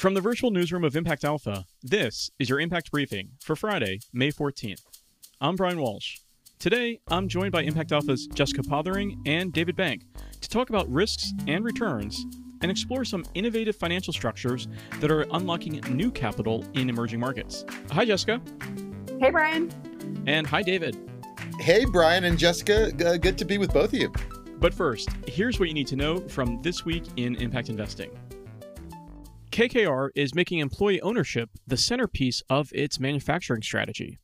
From the virtual newsroom of Impact Alpha, this is your Impact Briefing for Friday, May 14th. I'm Brian Walsh. Today, I'm joined by Impact Alpha's Jessica Pothering and David Bank to talk about risks and returns and explore some innovative financial structures that are unlocking new capital in emerging markets. Hi, Jessica. Hey, Brian. And hi, David. Hey, Brian and Jessica. Uh, good to be with both of you. But first, here's what you need to know from this week in impact investing. KKR is making employee ownership the centerpiece of its manufacturing strategy.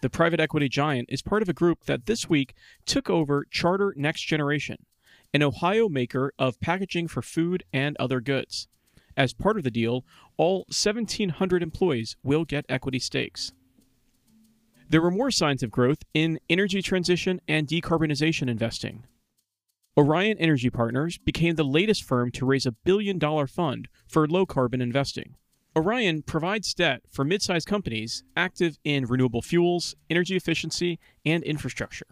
The private equity giant is part of a group that this week took over Charter Next Generation, an Ohio maker of packaging for food and other goods. As part of the deal, all 1,700 employees will get equity stakes. There were more signs of growth in energy transition and decarbonization investing. Orion Energy Partners became the latest firm to raise a billion dollar fund for low carbon investing. Orion provides debt for mid sized companies active in renewable fuels, energy efficiency, and infrastructure.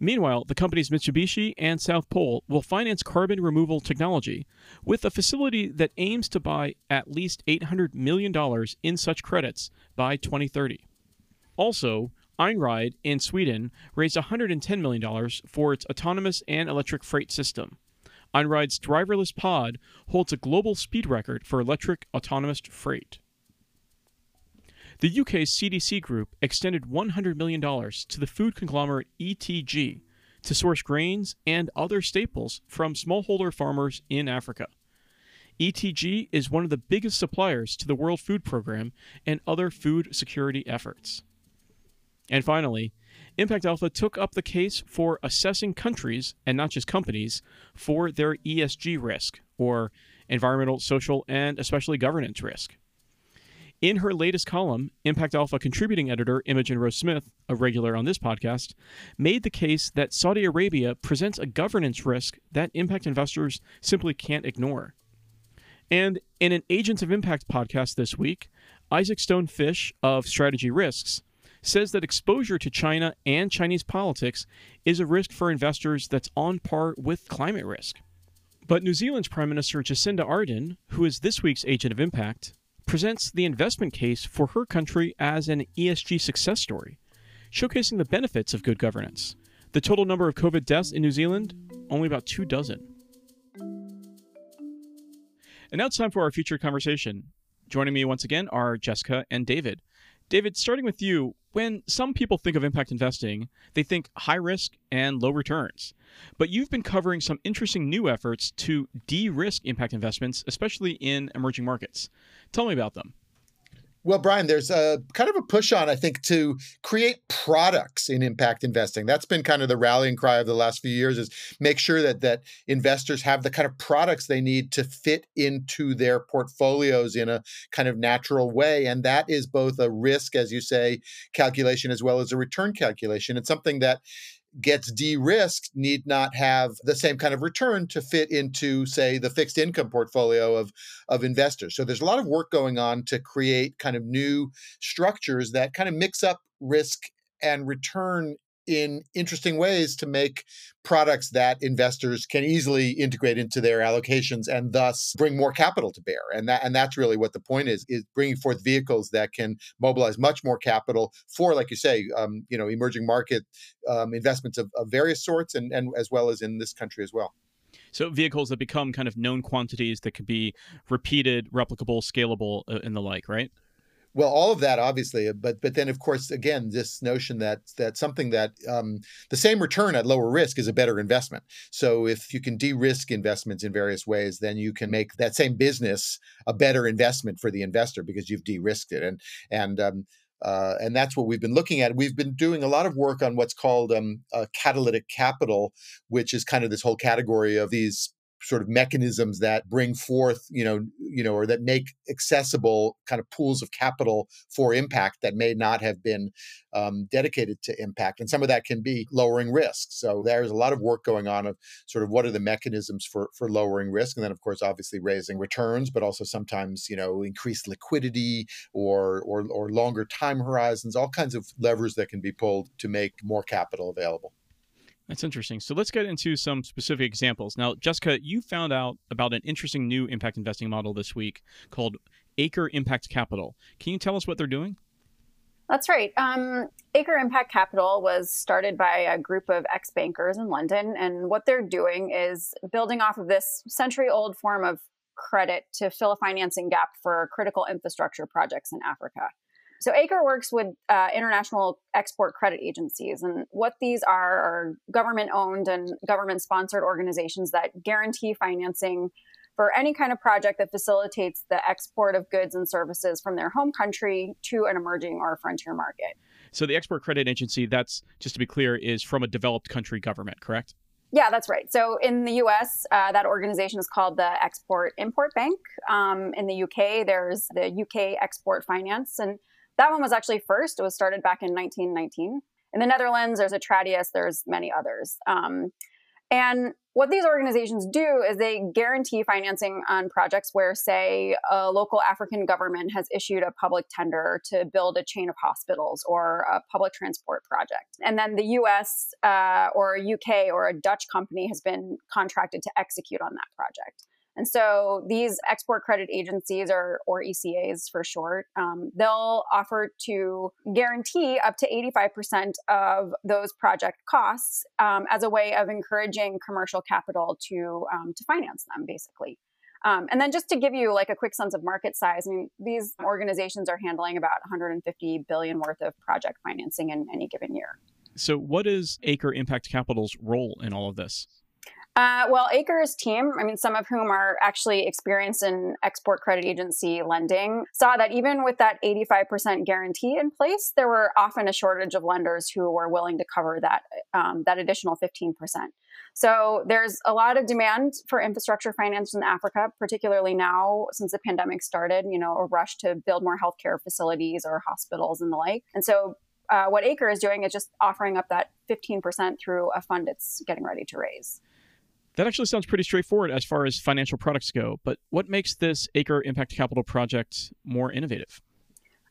Meanwhile, the companies Mitsubishi and South Pole will finance carbon removal technology with a facility that aims to buy at least $800 million in such credits by 2030. Also, Einride in Sweden raised $110 million for its autonomous and electric freight system. Einride's driverless pod holds a global speed record for electric autonomous freight. The UK's CDC group extended $100 million to the food conglomerate ETG to source grains and other staples from smallholder farmers in Africa. ETG is one of the biggest suppliers to the World Food Program and other food security efforts. And finally, Impact Alpha took up the case for assessing countries, and not just companies, for their ESG risk, or environmental, social, and especially governance risk. In her latest column, Impact Alpha contributing editor Imogen Rose Smith, a regular on this podcast, made the case that Saudi Arabia presents a governance risk that impact investors simply can't ignore. And in an Agents of Impact podcast this week, Isaac Stone Fish of Strategy Risks says that exposure to China and Chinese politics is a risk for investors that's on par with climate risk. But New Zealand's Prime Minister Jacinda Ardern, who is this week's agent of impact, presents the investment case for her country as an ESG success story, showcasing the benefits of good governance. The total number of COVID deaths in New Zealand, only about two dozen. And now it's time for our featured conversation. Joining me once again are Jessica and David. David, starting with you, when some people think of impact investing, they think high risk and low returns. But you've been covering some interesting new efforts to de risk impact investments, especially in emerging markets. Tell me about them. Well, Brian, there's a kind of a push on, I think, to create products in impact investing. That's been kind of the rallying cry of the last few years is make sure that that investors have the kind of products they need to fit into their portfolios in a kind of natural way. And that is both a risk, as you say, calculation as well as a return calculation. It's something that gets de-risked need not have the same kind of return to fit into say the fixed income portfolio of of investors. So there's a lot of work going on to create kind of new structures that kind of mix up risk and return in interesting ways to make products that investors can easily integrate into their allocations and thus bring more capital to bear. And that and that's really what the point is is bringing forth vehicles that can mobilize much more capital for like you say um, you know emerging market um, investments of, of various sorts and, and as well as in this country as well. So vehicles that become kind of known quantities that could be repeated replicable scalable uh, and the like right well, all of that obviously, but but then of course again this notion that that something that um, the same return at lower risk is a better investment. So if you can de-risk investments in various ways, then you can make that same business a better investment for the investor because you've de-risked it. And and um, uh, and that's what we've been looking at. We've been doing a lot of work on what's called um, uh, catalytic capital, which is kind of this whole category of these sort of mechanisms that bring forth, you know, you know, or that make accessible kind of pools of capital for impact that may not have been um, dedicated to impact. And some of that can be lowering risk. So there's a lot of work going on of sort of what are the mechanisms for for lowering risk, and then of course, obviously raising returns, but also sometimes you know increased liquidity or or or longer time horizons, all kinds of levers that can be pulled to make more capital available. That's interesting. So let's get into some specific examples. Now, Jessica, you found out about an interesting new impact investing model this week called Acre Impact Capital. Can you tell us what they're doing? That's right. Um, Acre Impact Capital was started by a group of ex bankers in London. And what they're doing is building off of this century old form of credit to fill a financing gap for critical infrastructure projects in Africa. So Acre works with uh, international export credit agencies, and what these are are government-owned and government-sponsored organizations that guarantee financing for any kind of project that facilitates the export of goods and services from their home country to an emerging or frontier market. So the Export Credit Agency, that's just to be clear, is from a developed country government, correct? Yeah, that's right. So in the US, uh, that organization is called the Export Import Bank. Um, in the UK, there's the UK Export Finance. And that one was actually first. It was started back in 1919. In the Netherlands, there's Atradius, there's many others. Um, and what these organizations do is they guarantee financing on projects where, say, a local African government has issued a public tender to build a chain of hospitals or a public transport project. And then the US uh, or UK or a Dutch company has been contracted to execute on that project. And so these export credit agencies, or, or ECAs for short, um, they'll offer to guarantee up to 85% of those project costs um, as a way of encouraging commercial capital to, um, to finance them, basically. Um, and then just to give you like a quick sense of market size, I mean, these organizations are handling about 150 billion worth of project financing in any given year. So, what is Acre Impact Capital's role in all of this? Uh, well, Acre's team, I mean, some of whom are actually experienced in export credit agency lending, saw that even with that 85% guarantee in place, there were often a shortage of lenders who were willing to cover that um, that additional 15%. So there's a lot of demand for infrastructure finance in Africa, particularly now since the pandemic started. You know, a rush to build more healthcare facilities or hospitals and the like. And so uh, what Acre is doing is just offering up that 15% through a fund it's getting ready to raise. That actually sounds pretty straightforward as far as financial products go, but what makes this Acre Impact Capital project more innovative?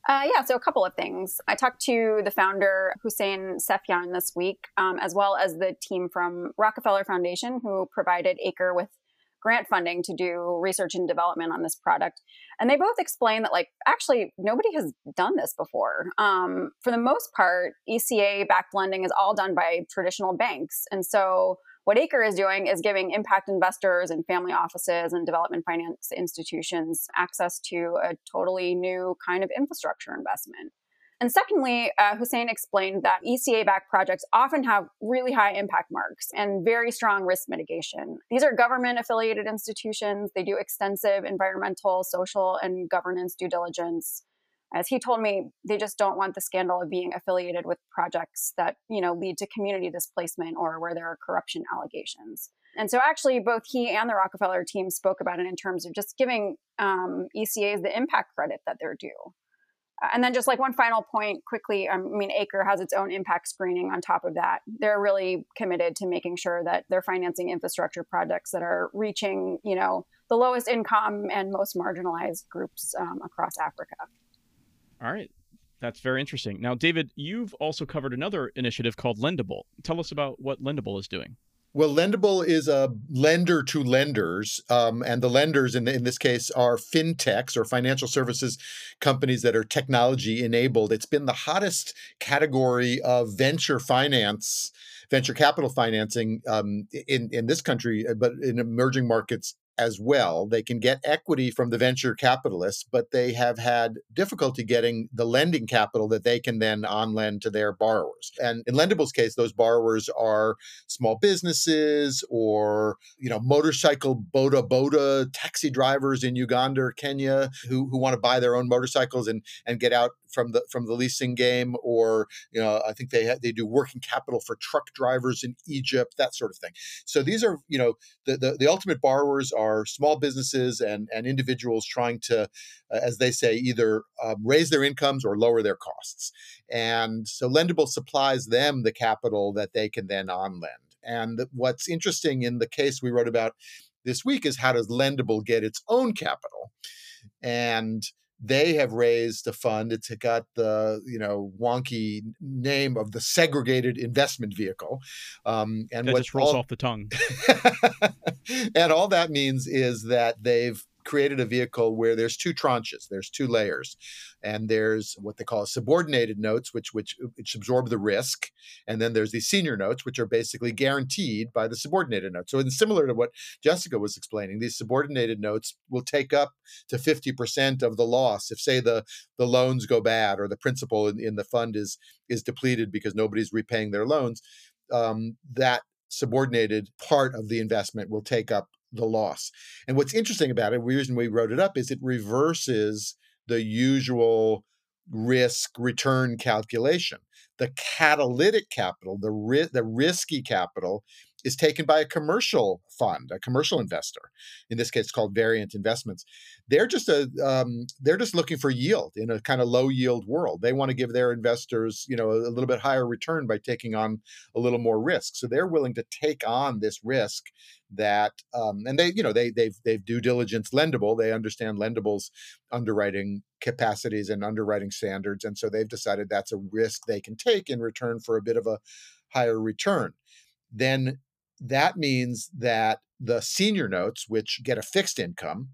Uh, yeah, so a couple of things. I talked to the founder, Hussein Sefyan, this week, um, as well as the team from Rockefeller Foundation, who provided Acre with grant funding to do research and development on this product. And they both explain that, like, actually, nobody has done this before. Um, for the most part, ECA backed lending is all done by traditional banks. And so what Acre is doing is giving impact investors and family offices and development finance institutions access to a totally new kind of infrastructure investment. And secondly, uh, Hussein explained that ECA backed projects often have really high impact marks and very strong risk mitigation. These are government affiliated institutions, they do extensive environmental, social, and governance due diligence as he told me they just don't want the scandal of being affiliated with projects that you know lead to community displacement or where there are corruption allegations. And so actually both he and the rockefeller team spoke about it in terms of just giving um, ecas the impact credit that they're due. And then just like one final point quickly um, i mean acre has its own impact screening on top of that. They're really committed to making sure that they're financing infrastructure projects that are reaching you know the lowest income and most marginalized groups um, across africa all right. That's very interesting. Now, David, you've also covered another initiative called Lendable. Tell us about what Lendable is doing. Well, Lendable is a lender to lenders, um, and the lenders in, the, in this case are fintechs or financial services companies that are technology enabled. It's been the hottest category of venture finance, venture capital financing um, in in this country, but in emerging markets as well. They can get equity from the venture capitalists, but they have had difficulty getting the lending capital that they can then on lend to their borrowers. And in Lendable's case, those borrowers are small businesses or, you know, motorcycle boda boda taxi drivers in Uganda or Kenya who, who want to buy their own motorcycles and, and get out from the from the leasing game or you know I think they ha- they do working capital for truck drivers in Egypt that sort of thing. So these are you know the the, the ultimate borrowers are small businesses and and individuals trying to uh, as they say either um, raise their incomes or lower their costs. And so Lendable supplies them the capital that they can then on lend. And what's interesting in the case we wrote about this week is how does Lendable get its own capital? And they have raised a fund. It's got the you know wonky name of the segregated investment vehicle, um, and that what just rolls all, off the tongue. and all that means is that they've created a vehicle where there's two tranches, there's two layers, and there's what they call subordinated notes, which which which absorb the risk, and then there's these senior notes, which are basically guaranteed by the subordinated notes. So, it's similar to what Jessica was explaining, these subordinated notes will take up to 50% of the loss if, say, the the loans go bad or the principal in, in the fund is is depleted because nobody's repaying their loans. Um, that subordinated part of the investment will take up the loss. And what's interesting about it, the reason we wrote it up is it reverses the usual risk return calculation. The catalytic capital, the ri- the risky capital is taken by a commercial fund, a commercial investor. In this case, called Variant Investments. They're just a um, they're just looking for yield in a kind of low yield world. They want to give their investors, you know, a, a little bit higher return by taking on a little more risk. So they're willing to take on this risk that um, and they you know they they've they've due diligence lendable they understand lendable's underwriting capacities and underwriting standards and so they've decided that's a risk they can take in return for a bit of a higher return then that means that the senior notes, which get a fixed income,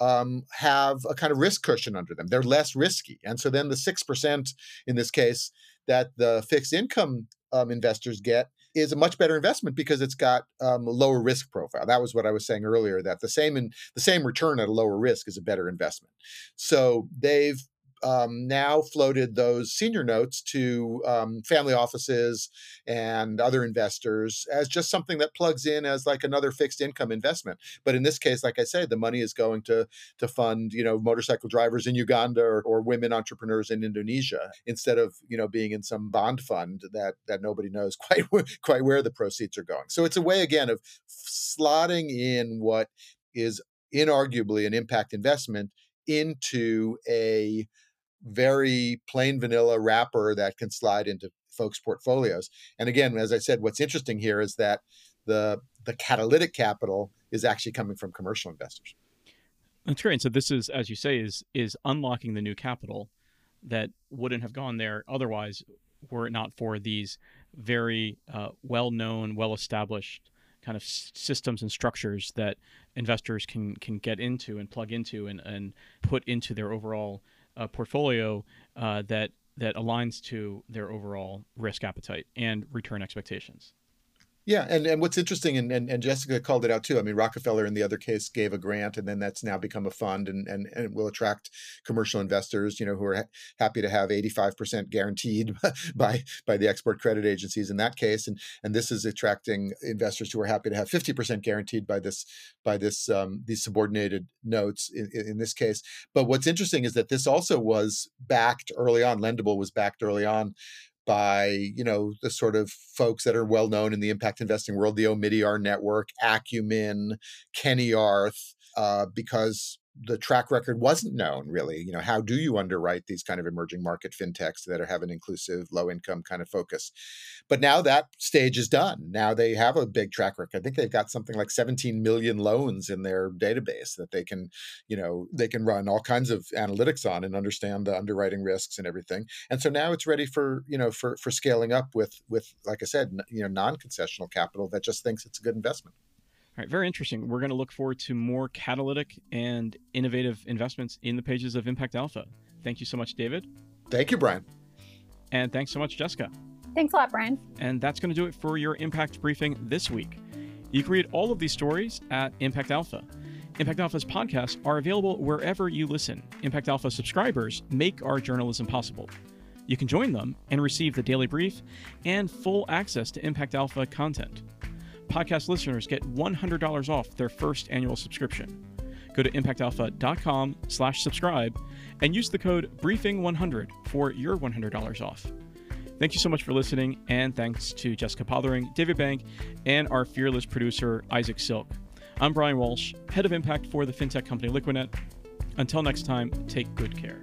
um, have a kind of risk cushion under them. They're less risky. And so then the 6% in this case that the fixed income um, investors get is a much better investment because it's got um, a lower risk profile. That was what I was saying earlier. That the same in, the same return at a lower risk is a better investment. So they've um, now floated those senior notes to um, family offices and other investors as just something that plugs in as like another fixed income investment. But in this case, like I say, the money is going to to fund you know motorcycle drivers in Uganda or, or women entrepreneurs in Indonesia instead of you know being in some bond fund that that nobody knows quite quite where the proceeds are going. So it's a way again of slotting in what is inarguably an impact investment into a very plain vanilla wrapper that can slide into folks' portfolios. And again, as I said, what's interesting here is that the the catalytic capital is actually coming from commercial investors. That's great. So this is, as you say, is is unlocking the new capital that wouldn't have gone there otherwise were it not for these very uh, well-known, well-established kind of systems and structures that investors can can get into and plug into and, and put into their overall a portfolio uh, that that aligns to their overall risk appetite and return expectations. Yeah, and, and what's interesting, and, and, and Jessica called it out too. I mean, Rockefeller in the other case gave a grant, and then that's now become a fund, and and, and will attract commercial investors, you know, who are ha- happy to have eighty five percent guaranteed by by the export credit agencies in that case, and and this is attracting investors who are happy to have fifty percent guaranteed by this by this um, these subordinated notes in, in this case. But what's interesting is that this also was backed early on. Lendable was backed early on by you know the sort of folks that are well known in the impact investing world, the Omidyar Network, Acumen, Ceniarth, uh, because the track record wasn't known really you know how do you underwrite these kind of emerging market fintechs that are, have an inclusive low income kind of focus? But now that stage is done. Now they have a big track record. I think they've got something like 17 million loans in their database that they can you know they can run all kinds of analytics on and understand the underwriting risks and everything. And so now it's ready for you know for for scaling up with with like i said you know non-concessional capital that just thinks it's a good investment all right, very interesting. We're going to look forward to more catalytic and innovative investments in the pages of Impact Alpha. Thank you so much, David. Thank you, Brian. And thanks so much, Jessica. Thanks a lot, Brian. And that's going to do it for your Impact Briefing this week. You can read all of these stories at Impact Alpha. Impact Alpha's podcasts are available wherever you listen. Impact Alpha subscribers make our journalism possible. You can join them and receive the daily brief and full access to Impact Alpha content podcast listeners get $100 off their first annual subscription. Go to impactalpha.com slash subscribe and use the code BRIEFING100 for your $100 off. Thank you so much for listening, and thanks to Jessica Pothering, David Bank, and our fearless producer, Isaac Silk. I'm Brian Walsh, head of impact for the fintech company Liquidnet. Until next time, take good care.